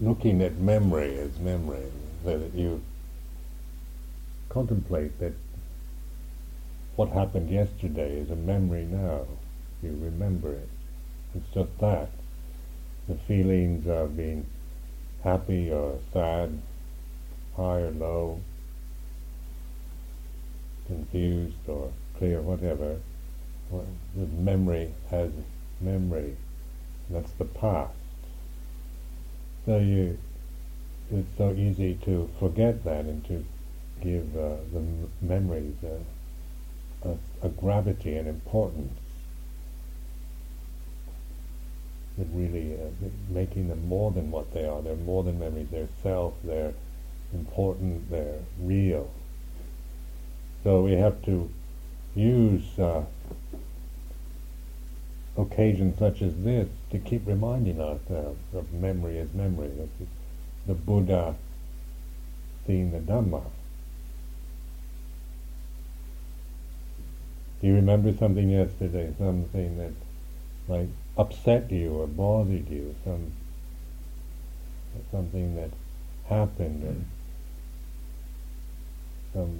looking at memory as memory, that you contemplate that what happened yesterday is a memory now. You remember it. It's just that. The feelings of being happy or sad, high or low, confused or clear, whatever, the memory has memory. That's the past. So you, it's so easy to forget that and to give uh, the m- memories a, a, a, gravity and importance. That really uh, making them more than what they are. They're more than memories. They're self. They're important. They're real. So we have to use uh, occasions such as this to keep reminding ourselves of memory as memory. That's the Buddha seeing the Dhamma. Do you remember something yesterday, something that like upset you or bothered you, some something that happened and some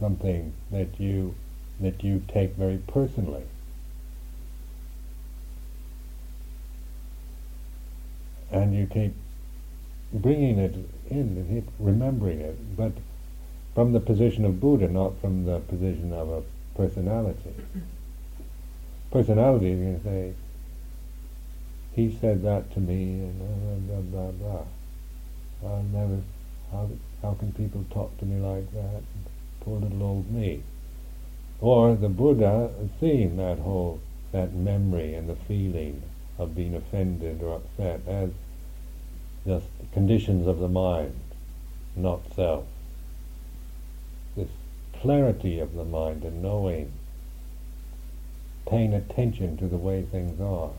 something that you that you take very personally? And you keep bringing it in and keep remembering it, but from the position of Buddha, not from the position of a personality. Personality, you can say, he said that to me, and blah, blah, blah, blah. I'll never, how, how can people talk to me like that? Poor little old me. Or the Buddha seeing that whole, that memory and the feeling of being offended or upset as just conditions of the mind, not self. This clarity of the mind and knowing, paying attention to the way things are.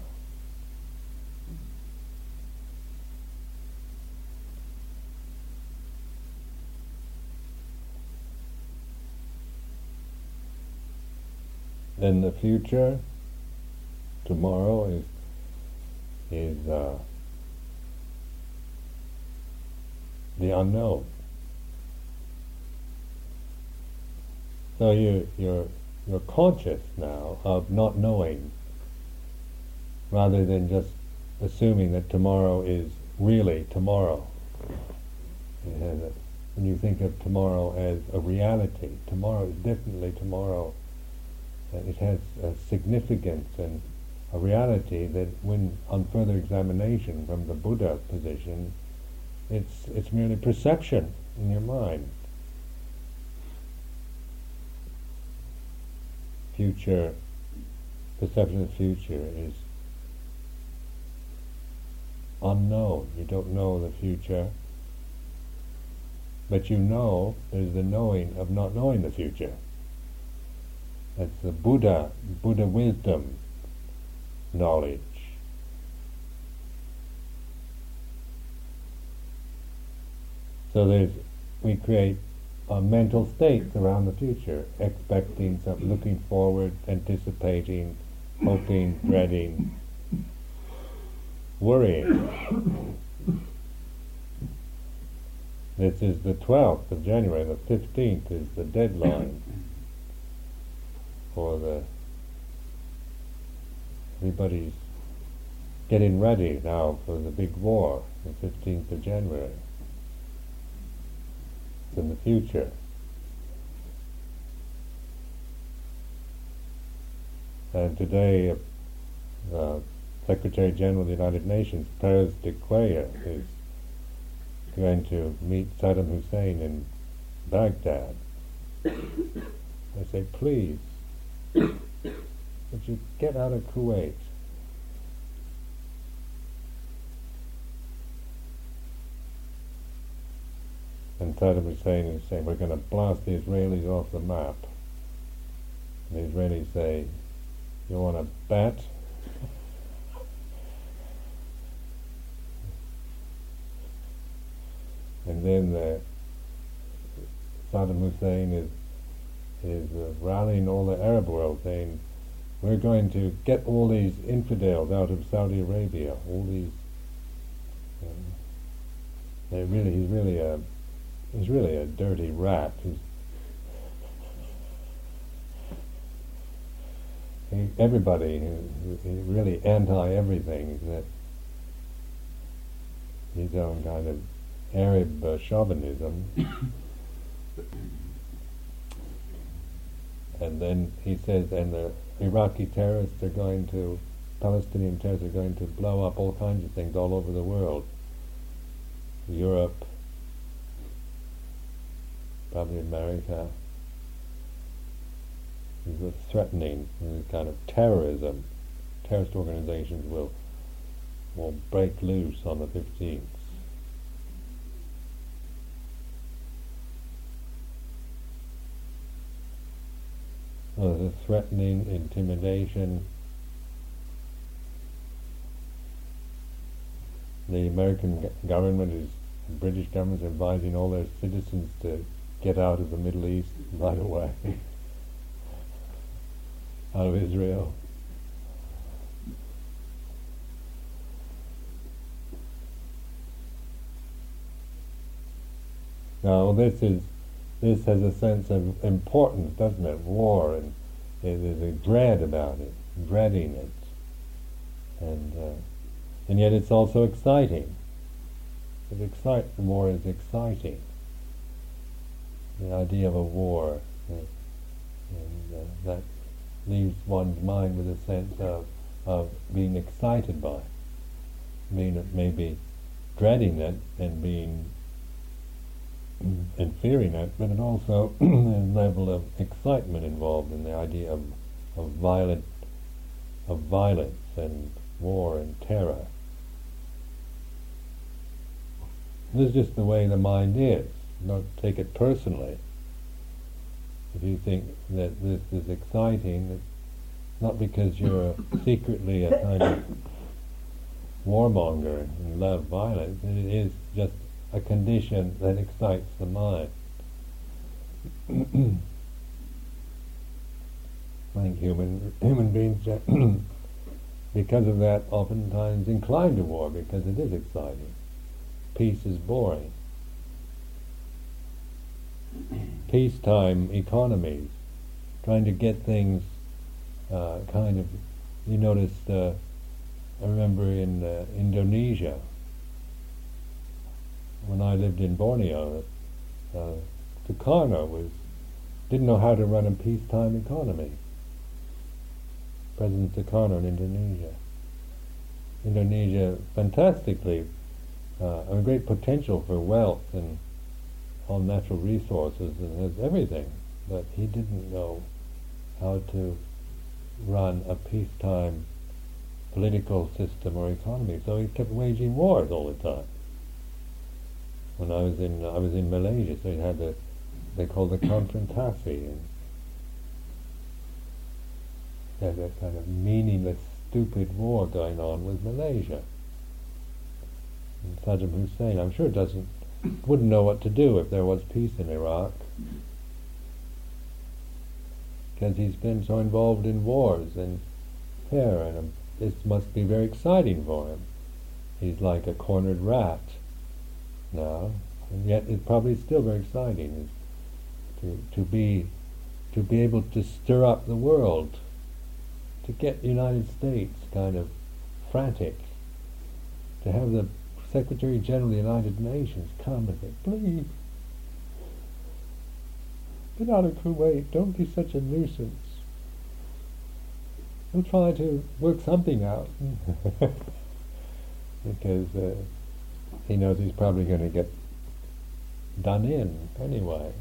Then the future, tomorrow is is uh, the unknown. So you you're you're conscious now of not knowing, rather than just assuming that tomorrow is really tomorrow. And when you think of tomorrow as a reality, tomorrow is definitely tomorrow. it has a significance and a reality that when on further examination from the Buddha position, it's, it's merely perception in your mind. Future, perception of the future is unknown. You don't know the future, but you know there's the knowing of not knowing the future. That's the Buddha, Buddha wisdom knowledge. So there's, we create mental states around the future, expecting, something, looking forward, anticipating, hoping, dreading, worrying. This is the 12th of January, the 15th is the deadline for the Everybody's getting ready now for the big war, the 15th of January. In the future. And today, uh, Secretary General of the United Nations, Perez de Cuellar, is going to meet Saddam Hussein in Baghdad. I say, please, would you get out of Kuwait? And Saddam Hussein is saying, we're going to blast the Israelis off the map. And the Israelis say, you want to bet? and then the Saddam Hussein is is uh, rallying all the Arab world, saying, we're going to get all these infidels out of Saudi Arabia, all these uh, They really, he's really a, he's really a dirty rat. He's, he, everybody, he, he really anti everything. His own kind of Arab uh, chauvinism. and then he says, and the Iraqi terrorists are going to, Palestinian terrorists are going to blow up all kinds of things all over the world. Europe, probably America. Was threatening kind of terrorism. Terrorist organizations will will break loose on the 15th. Uh, the threatening, intimidation. The American government is, the British government is advising all their citizens to get out of the Middle East right away, out of Israel. Now this is this has a sense of importance, doesn't it? War and there's a dread about it, dreading it, and uh, and yet it's also exciting. It excite war is exciting. The idea of a war, and uh, that leaves one's mind with a sense of of being excited by, being maybe dreading it and being and fearing it, but it also a level of excitement involved in the idea of, of violent of violence and war and terror. This is just the way the mind is. Don't take it personally. If you think that this is exciting, it's not because you're secretly a kind of warmonger and love violence. It is just a condition that excites the mind. I think human human beings, because of that, oftentimes incline to war because it is exciting. Peace is boring. Peacetime economies, trying to get things uh, kind of. You noticed. Uh, I remember in uh, Indonesia when I lived in Borneo, uh, Sukarno was didn't know how to run a peacetime economy. President Sukarno in Indonesia. Indonesia, fantastically, uh, a great potential for wealth and all natural resources and has everything, but he didn't know how to run a peacetime political system or economy, so he kept waging wars all the time when I was in I was in Malaysia, so it had a they called the confrontasi, and had a kind of meaningless, stupid war going on with Malaysia. And Saddam Hussein, I'm sure, doesn't wouldn't know what to do if there was peace in Iraq, because he's been so involved in wars and terror, and um, this must be very exciting for him. He's like a cornered rat now, and yet it's probably still very exciting to to be to be able to stir up the world, to get the United States kind of frantic, to have the Secretary General of the United Nations say, please, get out of Kuwait, don't be such a nuisance. We'll try to work something out. because uh, he knows he's probably going to get done in anyway.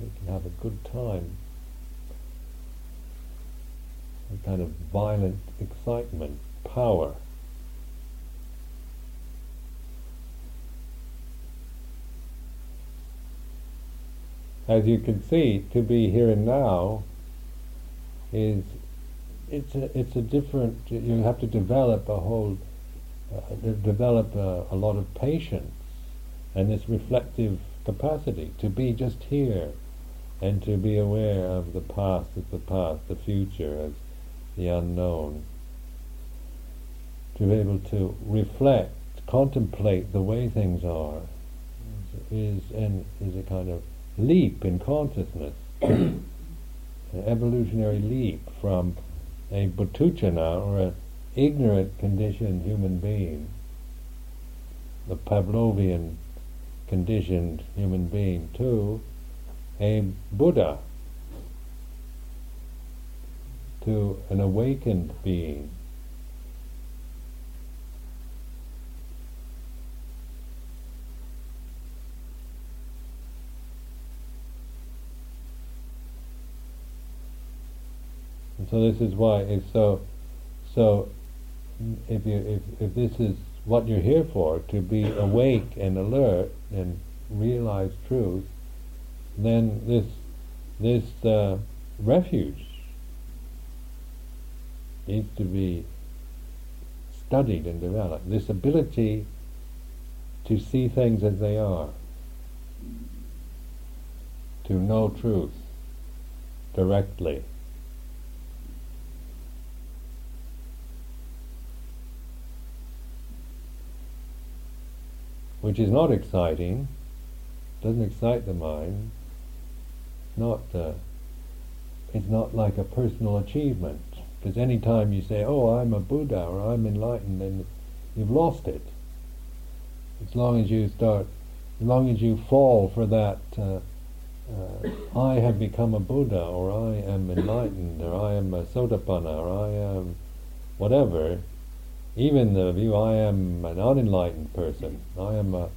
He can have a good time. A kind of violent excitement, power. As you can see, to be here and now is it's a, it's a different. You have to develop a whole uh, develop a, a lot of patience and this reflective capacity to be just here and to be aware of the past as the past, the future as the unknown. To be able to reflect, contemplate the way things are, is an is a kind of leap in consciousness, an evolutionary leap from a puthujjana or an ignorant conditioned human being, the Pavlovian conditioned human being, to a Buddha, to an awakened being. So this is why it's so so if you if, if this is what you're here for, to be awake and alert and realize truth, then this this uh, refuge needs to be studied and developed. This ability to see things as they are, to know truth directly. Which is not exciting, doesn't excite the mind. Not. Uh, it's not like a personal achievement. Because any time you say, "Oh, I'm a Buddha" or "I'm enlightened," then you've lost it. As long as you start, as long as you fall for that, uh, uh, I have become a Buddha, or I am enlightened, or I am a Sotapanna, or I am whatever, even the view I am an unenlightened person, I am a,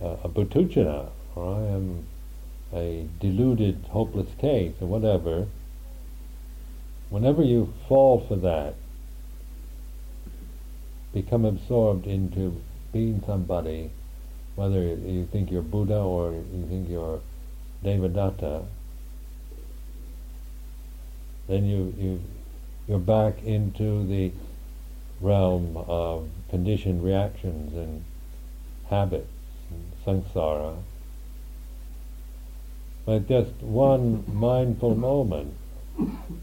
a, a puthujjana, or I am a deluded, hopeless case, or whatever, whenever you fall for that, become absorbed into being somebody, whether you think you're Buddha or you think you're Devadatta, then you, you, you're back into the realm of conditioned reactions and habits and samsara. But just one mindful moment,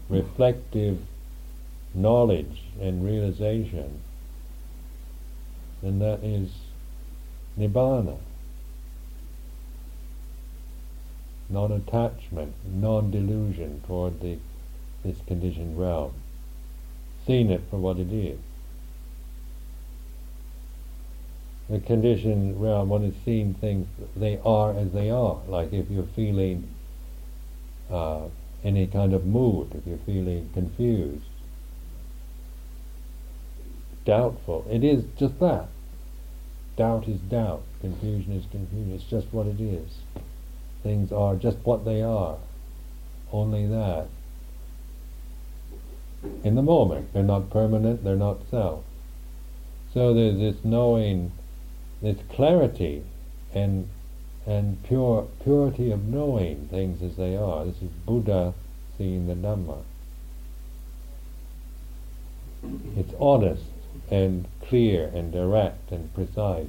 reflective knowledge and realization, and that is nibbana. Non-attachment, non-delusion toward the, this conditioned realm. Seeing it for what it is. The conditioned realm, one is seeing things, they are as they are. Like if you're feeling uh, any kind of mood, if you're feeling confused, doubtful, it is just that. Doubt is doubt, confusion is confusion, it's just what it is. Things are just what they are, only that. In the moment, they're not permanent, they're not self. So there's this knowing this clarity and and pure purity of knowing things as they are. This is Buddha seeing the Dhamma. It's honest and clear and direct and precise.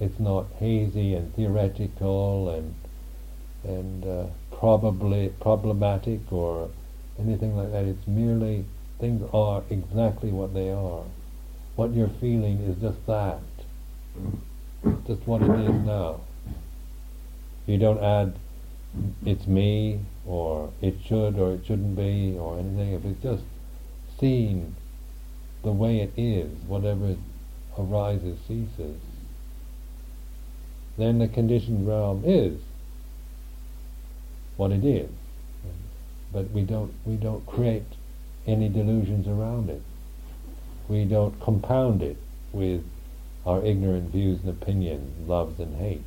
It's not hazy and theoretical and and uh, probably problematic or anything like that. It's merely things are exactly what they are. What you're feeling is just that. Just what it is now. You don't add it's me or it should or it shouldn't be or anything. If it's just seeing the way it is, whatever arises ceases, then the conditioned realm is what it is. But we don't we don't create any delusions around it. We don't compound it with our ignorant views and opinions, loves and hates.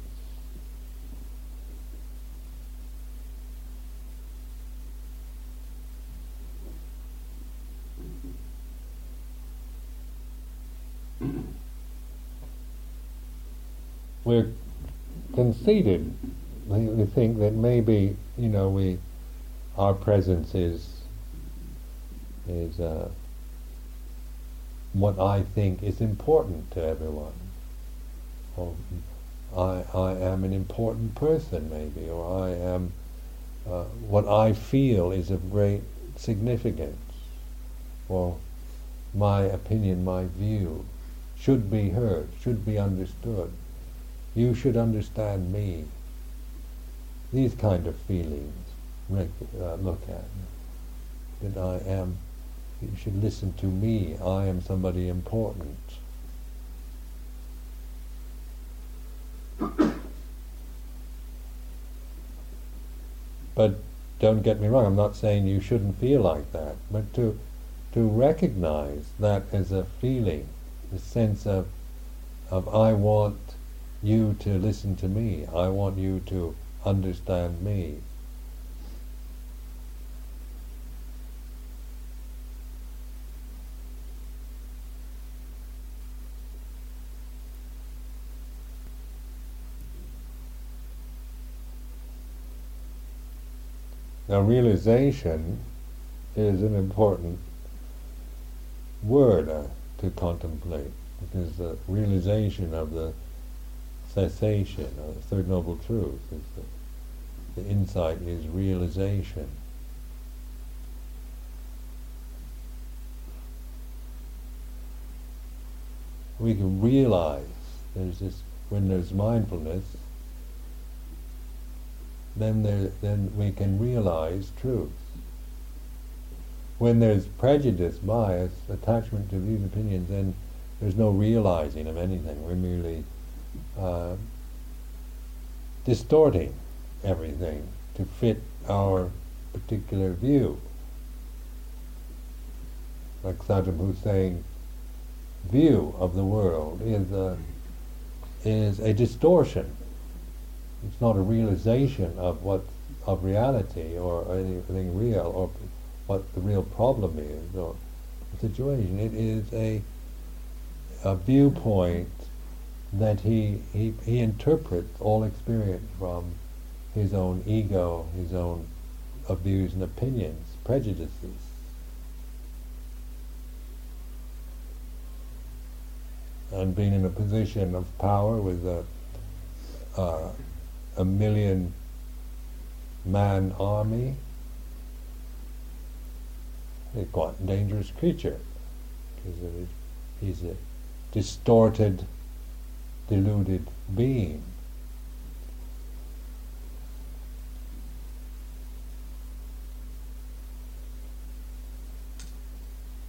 We're conceited. We think that maybe, you know, we, our presence is, is, uh, what I think is important to everyone. Or I, I am an important person, maybe, or I am, uh, what I feel is of great significance, or my opinion, my view, should be heard, should be understood. You should understand me. These kind of feelings uh, look at. That I am, you should listen to me. I am somebody important. but don't get me wrong, I'm not saying you shouldn't feel like that, but to to recognize that as a feeling, the sense of of I want you to listen to me, I want you to understand me. Now realization is an important word uh, to contemplate because the realization of the cessation of the Third Noble Truth is the, the insight is realization. We can realize there's this when there's mindfulness then there, then we can realize truth. When there's prejudice, bias, attachment to these opinions, then there's no realizing of anything. We're merely uh, distorting everything to fit our particular view. Like Saddam Hussein view of the world is a, is a distortion it's not a realization of what of reality or anything real or what the real problem is or the situation. It is a a viewpoint that he, he he interprets all experience from his own ego, his own views and opinions, prejudices. And being in a position of power with a uh, a million man army, a quite dangerous creature because he's a distorted, deluded being.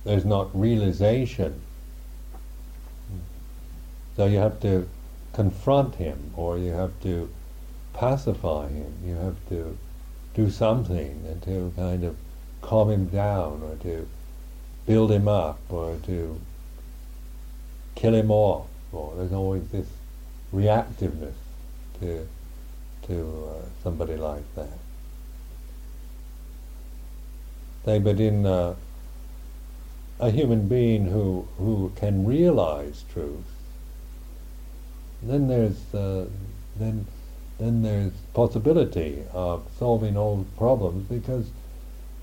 There's not realization. So you have to confront him or you have to pacify him. You have to do something and to kind of calm him down or to build him up or to kill him off. Or there's always this reactiveness to to uh, somebody like that. But in uh, a human being who who can realize truth, then there's uh, then then there's possibility of solving all problems because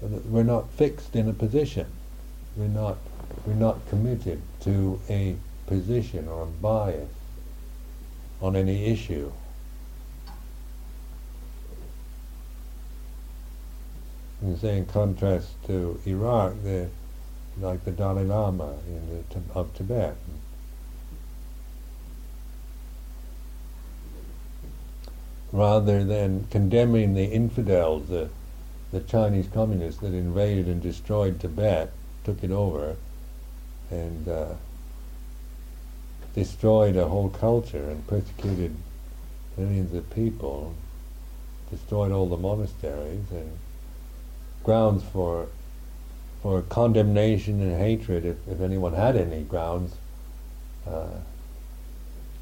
we're not fixed in a position. We're not we're not committed to a position or a bias on any issue. You say in contrast to Iraq, the like the Dalai Lama the, of Tibet, rather than condemning the infidels, the, the Chinese communists that invaded and destroyed Tibet, took it over, and uh, destroyed a whole culture and persecuted millions of people, destroyed all the monasteries, and grounds for for condemnation and hatred, if, if anyone had any grounds, uh,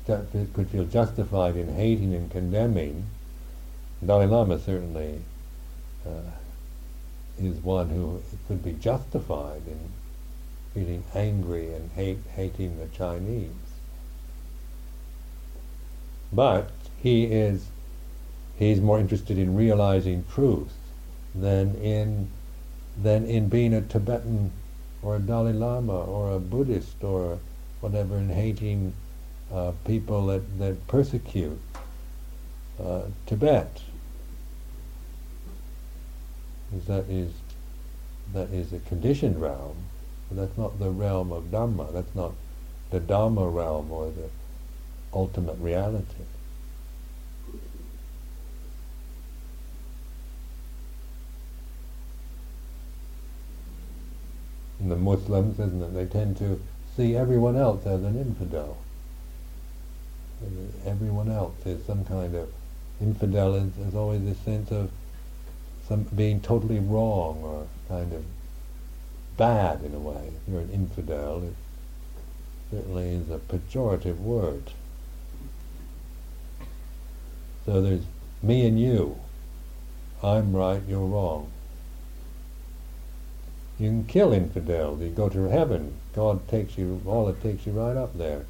could feel justified in hating and condemning, Dalai Lama certainly uh, is one who could be justified in feeling angry and hate, hating the Chinese. But he is he's more interested in realizing truth than in than in being a Tibetan or a Dalai Lama or a Buddhist or whatever and hating uh, people that, that persecute uh, Tibet—that is—that is a conditioned realm, but that's not the realm of Dhamma, that's not the Dharma realm or the ultimate reality. And the Muslims, isn't it? They tend to see everyone else as an infidel. Uh, everyone else is some kind of infidel. Is always this sense of some being totally wrong or kind of bad in a way. If you're an infidel, it certainly is a pejorative word. So there's me and you. I'm right, you're wrong. You can kill infidels. You go to heaven. God takes you, all it takes you right up there.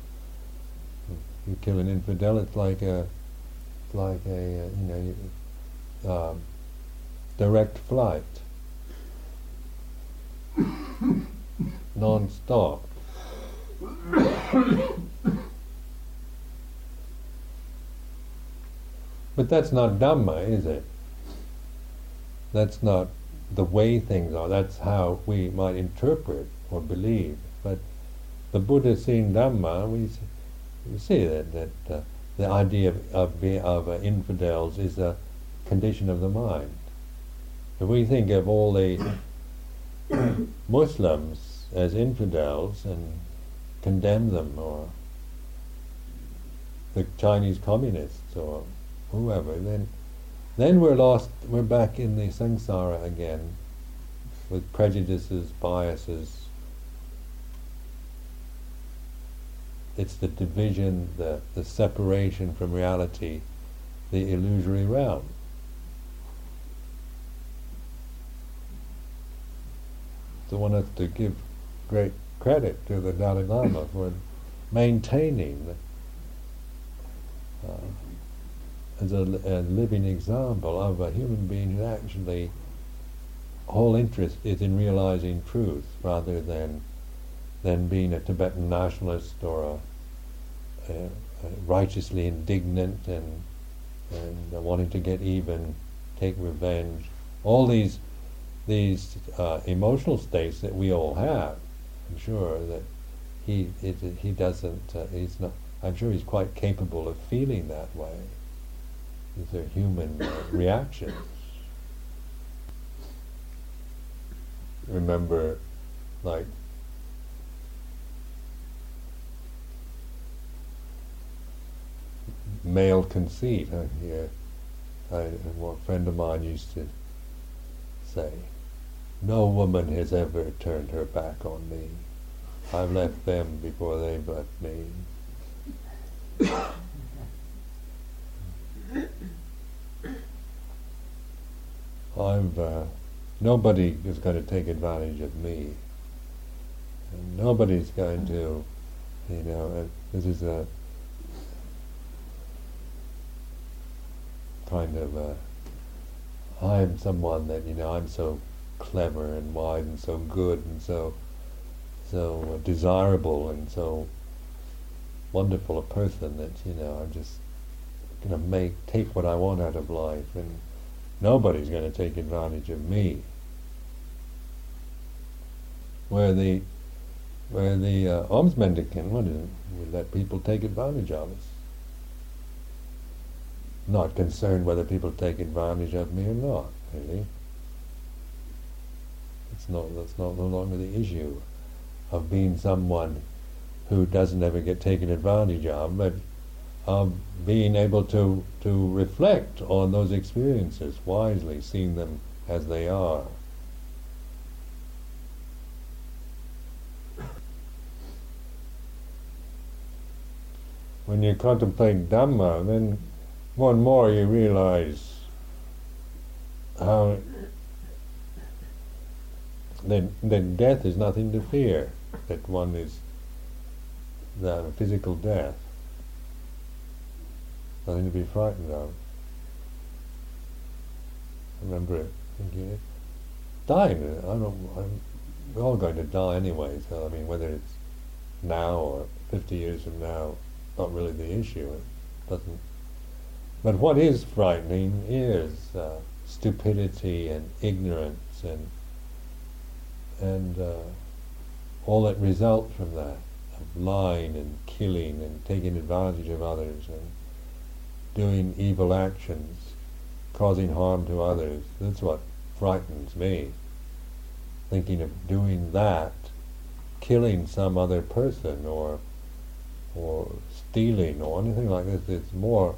You kill an infidel, it's like a, like a, uh, you know, um, direct flight. Non-stop. but that's not Dhamma, is it? That's not the way things are. That's how we might interpret or believe. But the Buddha seeing Dhamma, we, we see that, that uh, the idea of, of, of uh, infidels is a condition of the mind. If we think of all the Muslims as infidels and condemn them, or the Chinese communists, or whoever, then then we're lost. We're back in the samsara again, with prejudices, biases. It's the division, the the separation from reality, the illusory realm. So one has to give great credit to the Dalai Lama for maintaining uh, as a, a, living example of a human being who actually whole interest is in realizing truth rather than than being a Tibetan nationalist or a, a, righteously indignant and and wanting to get even, take revenge. All these these uh, emotional states that we all have. I'm sure that he it, he doesn't. Uh, he's not. I'm sure he's quite capable of feeling that way. These are human uh, reactions. Remember, like male conceit. Yeah, I, a friend of mine used to say. No woman has ever turned her back on me. I've left them before they've left me. I've uh, nobody is going to take advantage of me. Nobody's going to, you know. this is a kind of a. I'm someone that you know. I'm so clever and wise and so good and so so desirable and so wonderful a person that you know I'm just to make take what I want out of life and nobody's going to take advantage of me. Where the where the uh, alms mendicant it? we let people take advantage of us. Not concerned whether people take advantage of me or not, really. It's not, that's not no longer the issue of being someone who doesn't ever get taken advantage of, but of being able to, to reflect on those experiences wisely, seeing them as they are. When you contemplate Dhamma, then more and more you realize how then then death is nothing to fear. That one is the physical death. Nothing to be frightened of. Remember thinking, dying. I don't. I'm, we're all going to die anyway. So I mean, whether it's now or 50 years from now, not really the issue. It doesn't. But what is frightening is uh, stupidity and ignorance and and uh, all that results from that, of lying and killing and taking advantage of others and doing evil actions, causing harm to others. That's what frightens me. thinking of doing that, killing some other person or or stealing or anything like this. It's more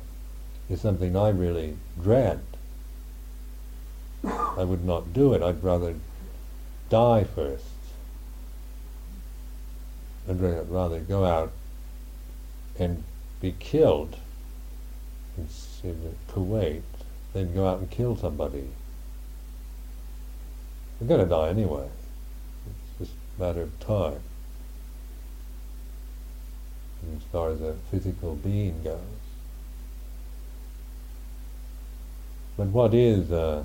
is something I really dread. I would not do it. I'd rather die first. I'd rather go out and be killed in, Kuwait than go out and kill somebody. I'm going to die anyway. It's just a matter of time. And as far as a physical being goes. But what is uh,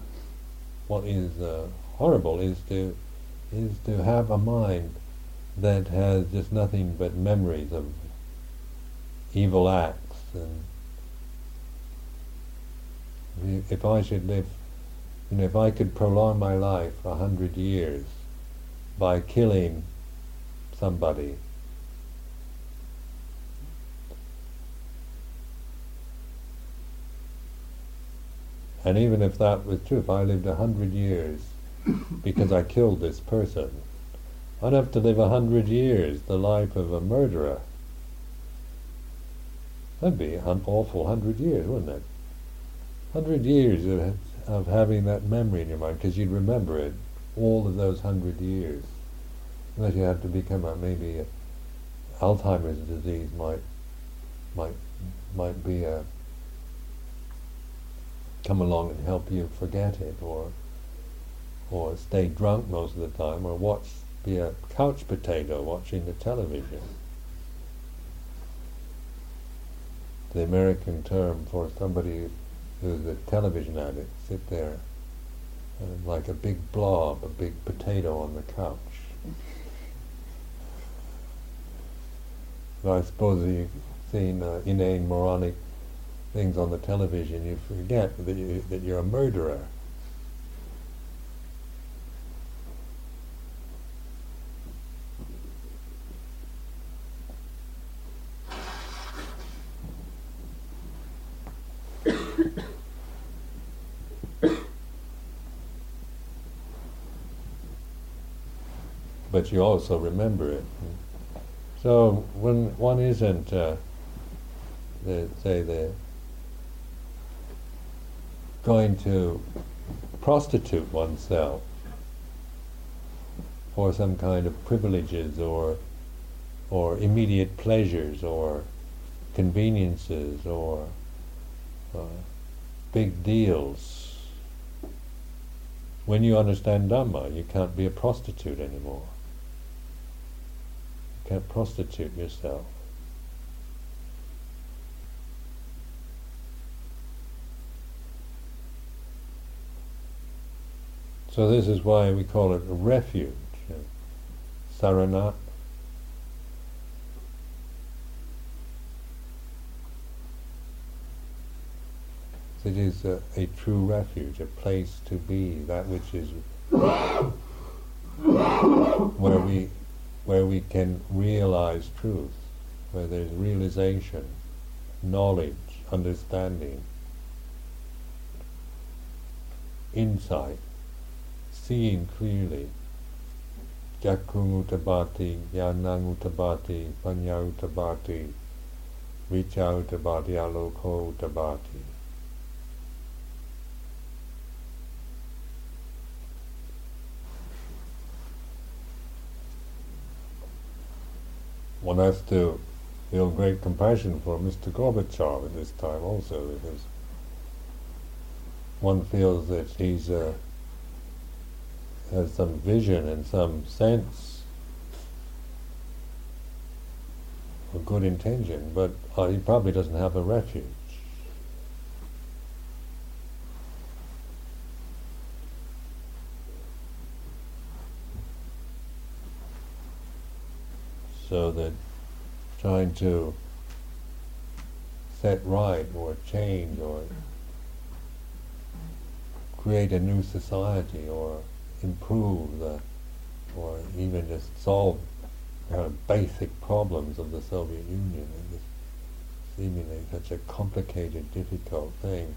what is uh, horrible is to is to have a mind that has just nothing but memories of evil acts and if I should live you know if I could prolong my life a hundred years by killing somebody and even if that was true if I lived a hundred years because I killed this person I'd have to live a hundred years the life of a murderer That'd be an awful hundred years, wouldn't it? Hundred years of, of having that memory in your mind, because you'd remember it all of those hundred years. Unless you had to become a, maybe a Alzheimer's disease might might might be a come along and help you forget it, or or stay drunk most of the time, or watch be a couch potato watching the television. the American term for somebody who's a television addict, sit there uh, like a big blob, a big potato on the couch. I suppose you've seen uh, inane moronic things on the television, you forget that, you, that you're a murderer. but you also remember it. So when one isn't, uh, the, say, the going to prostitute oneself for some kind of privileges or or immediate pleasures or conveniences or uh, big deals. When you understand Dhamma, you can't be a prostitute anymore You can't prostitute yourself. So this is why we call it a refuge, you know, sarana. It is a, a, true refuge, a place to be, that which is where we where we can realize truth, where there's realization, knowledge, understanding, insight, seeing clearly. Jakung utabati, yanang utabati, panya utabati, vicha utabati, aloko utabati. one has to feel great compassion for Mr. Gorbachev at this time also, because one feels that he's uh, has some vision and some sense of good intention, but uh, he probably doesn't have a refuge. so that trying to set right or change or create a new society or improve the, or even just solve kind of basic problems of the Soviet Union. It was seemingly such a complicated, difficult thing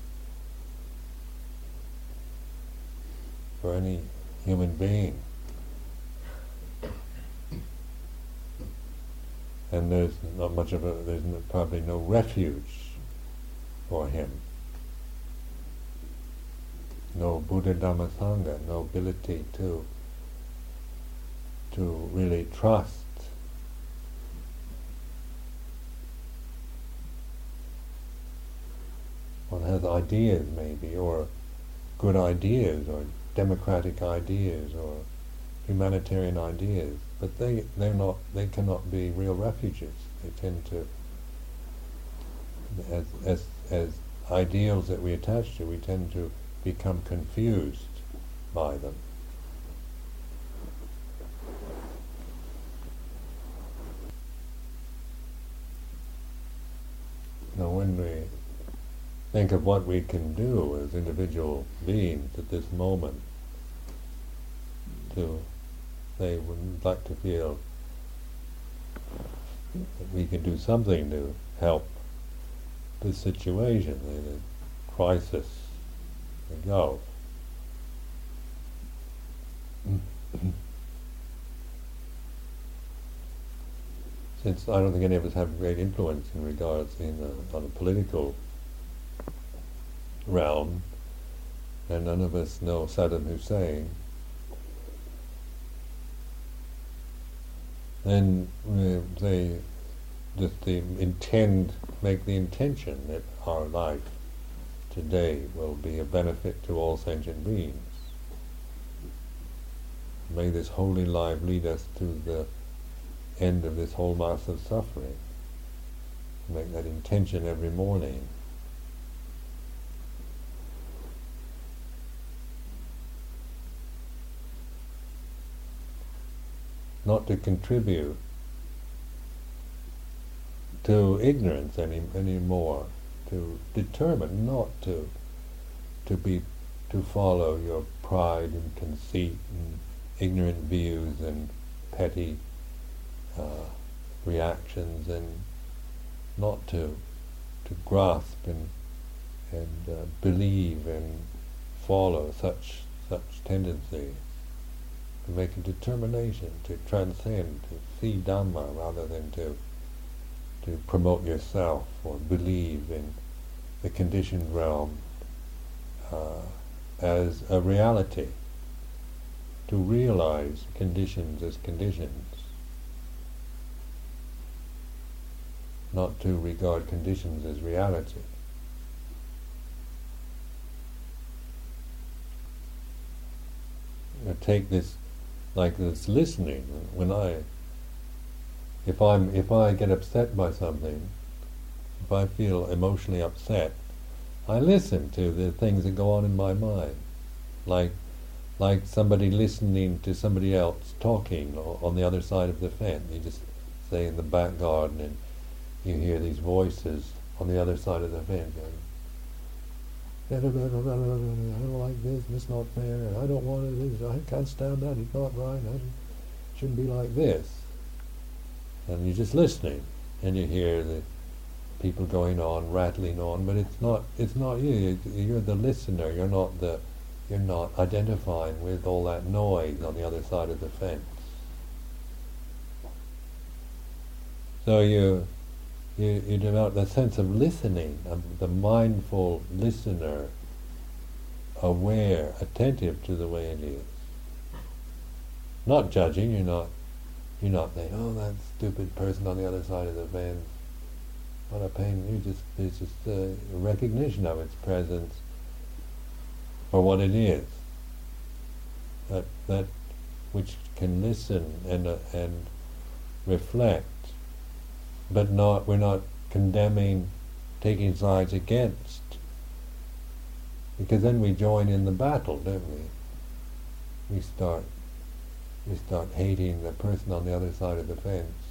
for any human being. And there's not much of a, there's probably no refuge for him. No Buddha Dhamma Sangha, no ability to to really trust one has ideas maybe, or good ideas, or democratic ideas, or humanitarian ideas, but they they're not they cannot be real refuges. They tend to as as as ideals that we attach to, we tend to become confused by them. Now when we think of what we can do as individual beings at this moment to they would like to feel that we can do something to help the situation, the crisis, the Gulf. Since I don't think any of us have great influence in regards in a, on a political realm, and none of us know Saddam Hussein, then they that the intend make the intention that our life today will be a benefit to all sentient beings. May this holy life lead us to the end of this whole mass of suffering. Make that intention every morning. not to contribute to ignorance any anymore, to determine not to to be to follow your pride and conceit and ignorant views and petty uh, reactions and not to to grasp and and uh, believe and follow such such tendencies to make a determination to transcend, to see Dhamma rather than to to promote yourself or believe in the conditioned realm uh, as a reality, to realize conditions as conditions, not to regard conditions as reality. take this like this listening. When I, if I'm, if I get upset by something, if I feel emotionally upset, I listen to the things that go on in my mind, like, like somebody listening to somebody else talking on the other side of the fence. You just say in the back garden, and you hear these voices on the other side of the fence going, I don't like this, it's not fair, I don't want it, I can't stand that, it's not right, it shouldn't be like this. And you're just listening, and you hear the people going on, rattling on, but it's not, it's not you, you're the listener, you're not the, you're not identifying with all that noise on the other side of the fence. So you you, you develop the sense of listening, of the mindful listener, aware, attentive to the way it is. Not judging, you're not you're not saying, oh that stupid person on the other side of the fence. What a pain you just it's just a recognition of its presence for what it is. That that which can listen and uh, and reflect but not we're not condemning, taking sides against. Because then we join in the battle, don't we? We start we start hating the person on the other side of the fence.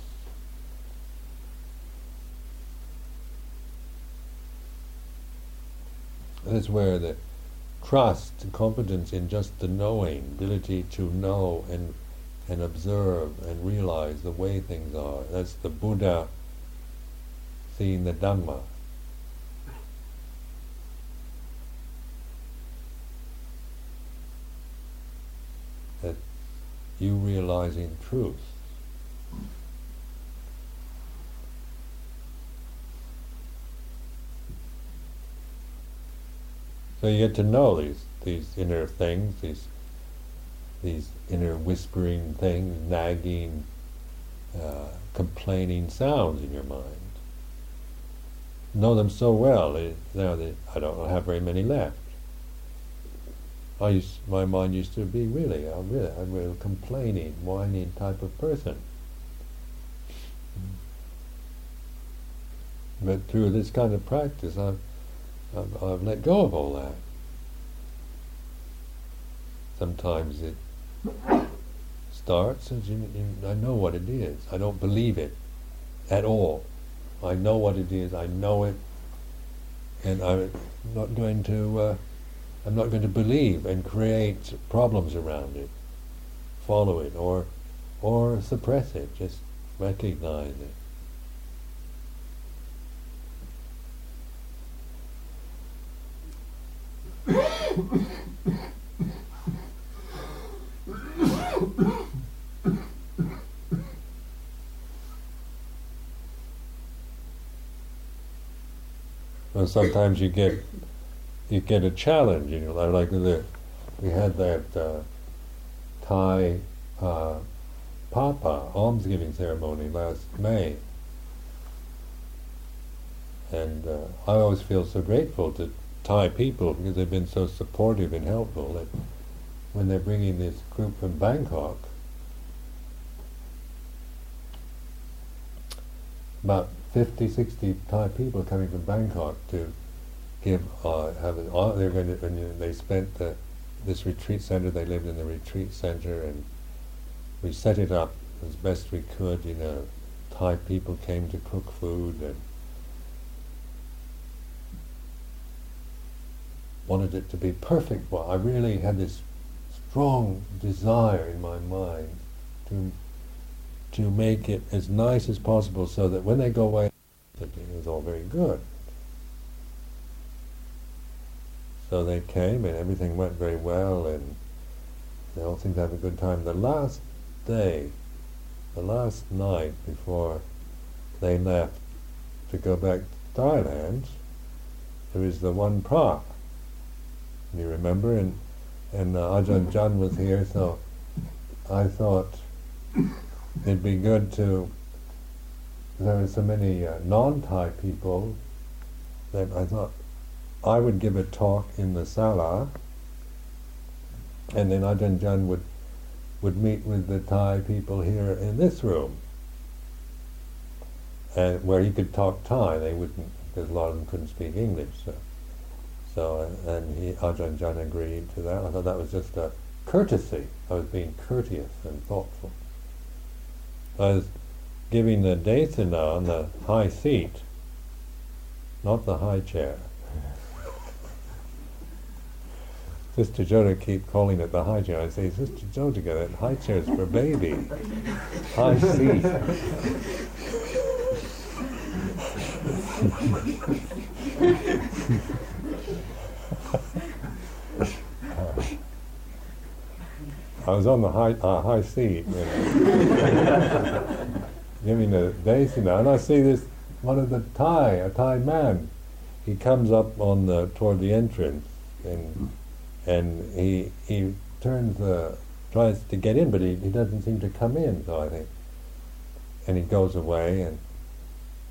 That's where the trust, the competence in just the knowing, ability to know and and observe and realize the way things are. That's the Buddha seeing the Dhamma. That you realizing truth. So you get to know these these inner things, these these inner whispering things, nagging, uh, complaining sounds in your mind. Know them so well, now that I don't have very many left. I used, my mind used to be really, a really, a real complaining, whining type of person. But through this kind of practice, I've, I've, I've let go of all that. Sometimes it starts and you, you, I know what it is. I don't believe it at all. I know what it is. I know it, and I'm not going to. Uh, I'm not going to believe and create problems around it, follow it, or or suppress it. Just recognize it. And sometimes you get you get a challenge. in your life. like the we had that uh, Thai uh, Pha Pa almsgiving ceremony last May, and uh, I always feel so grateful to Thai people because they've been so supportive and helpful. That when they're bringing this group from Bangkok, about 50, 60 Thai people coming from Bangkok to give, uh, have an, uh, they're going to, and they spent the, this retreat center, they lived in the retreat center and we set it up as best we could, you know, Thai people came to cook food and wanted it to be perfect. I really had this strong desire in my mind to to make it as nice as possible so that when they go away, it was all very good. So they came and everything went very well and they all seemed to have a good time. The last day, the last night before they left to go back to Thailand, there was the one pra. You remember? And, and uh, Ajahn John was here, so I thought it'd be good to. There were so many uh, non-Thai people that I thought I would give a talk in the sala, and then Ajahn Jan would would meet with the Thai people here in this room, and where he could talk Thai. They wouldn't, because a lot of them couldn't speak English. So, so and he Ajahn Jan agreed to that. I thought that was just a courtesy. I was being courteous and thoughtful. I was giving the desana on the high seat, not the high chair. Sister Joda keep calling it the high chair. I say, Sister Joda, that high chair is for baby. High seat. I was on the high uh, high seat, you know, giving the desana, and I see this one of the Thai, a Thai man. He comes up on the toward the entrance, and and he he turns the tries to get in, but he, he doesn't seem to come in. So I think, and he goes away, and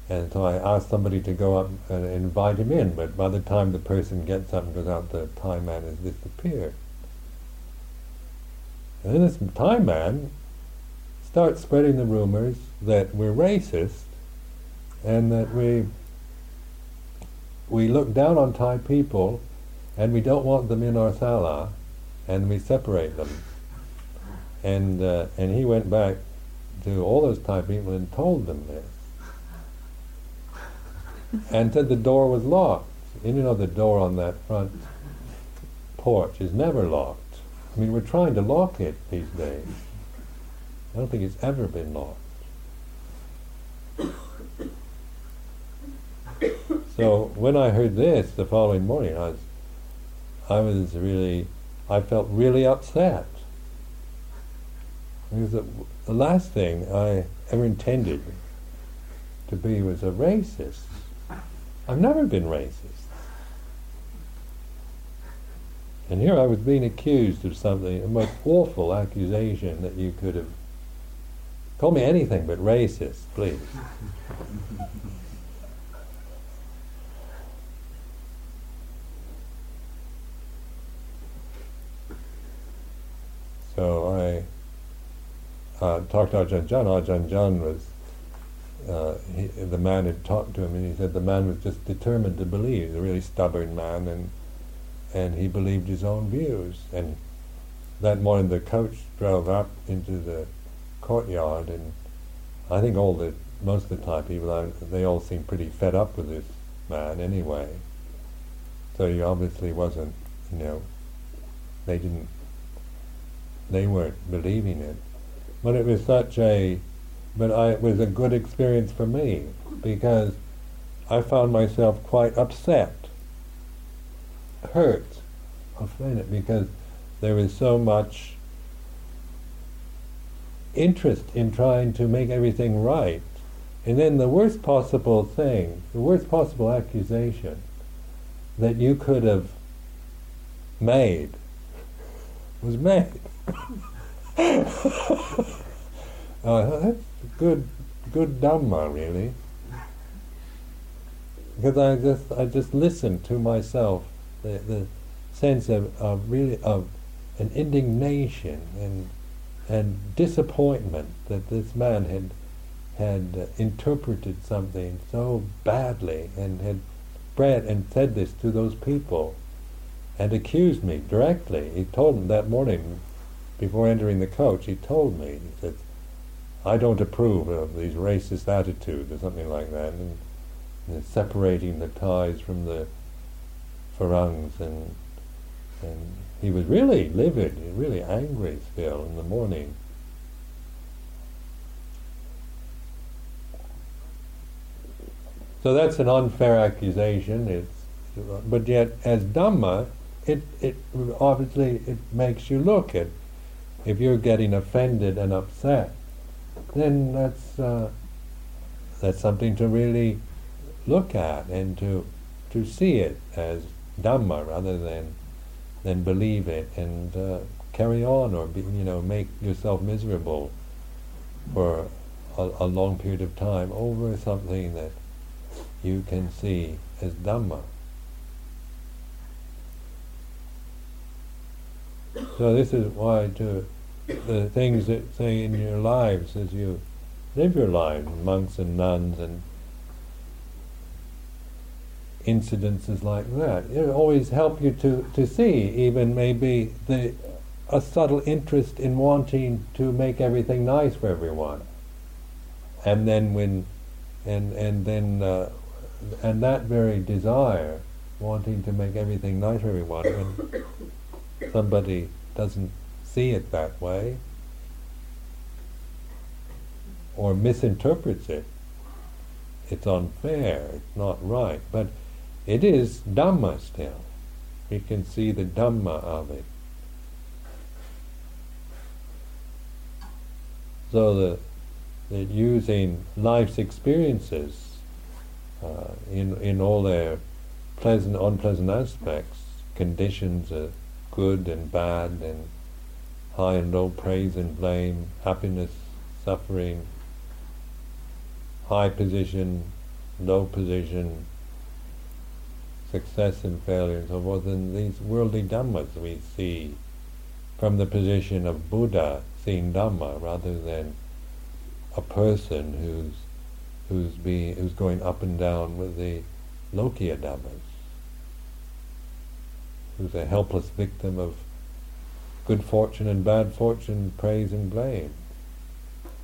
and so I asked somebody to go up and invite him in. But by the time the person gets up and goes out, the Thai man has disappeared. And then this Thai man starts spreading the rumors that we're racist and that we we look down on Thai people and we don't want them in our sala and we separate them. And uh, and he went back to all those Thai people and told them this. and said the door was locked. And you know the door on that front porch is never locked. I mean, we're trying to lock it these days. I don't think it's ever been locked. so when I heard this the following morning, I was, I was really, I felt really upset. Because the, the last thing I ever intended to be was a racist. I've never been racist. And here I was being accused of something, a most awful accusation that you could have called me anything but racist, please. so I uh, talked to Ajahn John. Ajahn John was uh, he, the man had talked to him, and he said the man was just determined to believe. He's a really stubborn man, and and he believed his own views. And that morning, the coach drove up into the courtyard, and I think all the most of the time people they all seemed pretty fed up with this man anyway. So he obviously wasn't, you know, they didn't, they weren't believing it. But it was such a, but I, it was a good experience for me because I found myself quite upset hurt, offended, because there is so much interest in trying to make everything right. And then the worst possible thing, the worst possible accusation that you could have made was made. uh, that's good, good Dhamma, really. Because I just, I just listened to myself the, the sense of, of really of an indignation and and disappointment that this man had had uh, interpreted something so badly and had spread and said this to those people and accused me directly. He told them that morning before entering the coach, he told me, he said, I don't approve of these racist attitudes or something like that, and, and separating the Thais from the Farangs and and he was really livid, really angry still in the morning. So that's an unfair accusation. It's, but yet, as Dhamma, it, it obviously it makes you look at if you're getting offended and upset, then that's uh, that's something to really look at and to to see it as Dhamma rather than than believe it and uh, carry on or be, you know make yourself miserable for a, a, long period of time over something that you can see as Dhamma. So this is why to the things that say in your lives as you live your lives, monks and nuns and incidences like that. It always help you to, to see even maybe the a subtle interest in wanting to make everything nice for everyone. And then when and and then uh, and that very desire, wanting to make everything nice for everyone, when somebody doesn't see it that way or misinterprets it, it's unfair, it's not right. But it is Dhamma still. We can see the Dhamma of it. So the, using life's experiences uh, in in all their pleasant, unpleasant aspects, conditions are good and bad, and high and low, praise and blame, happiness, suffering, high position, low position, success and failure and so forth, and these worldly dhammas we see from the position of Buddha seeing Dhamma rather than a person who's who's being who's going up and down with the Lokiya Dhammas, who's a helpless victim of good fortune and bad fortune, praise and blame.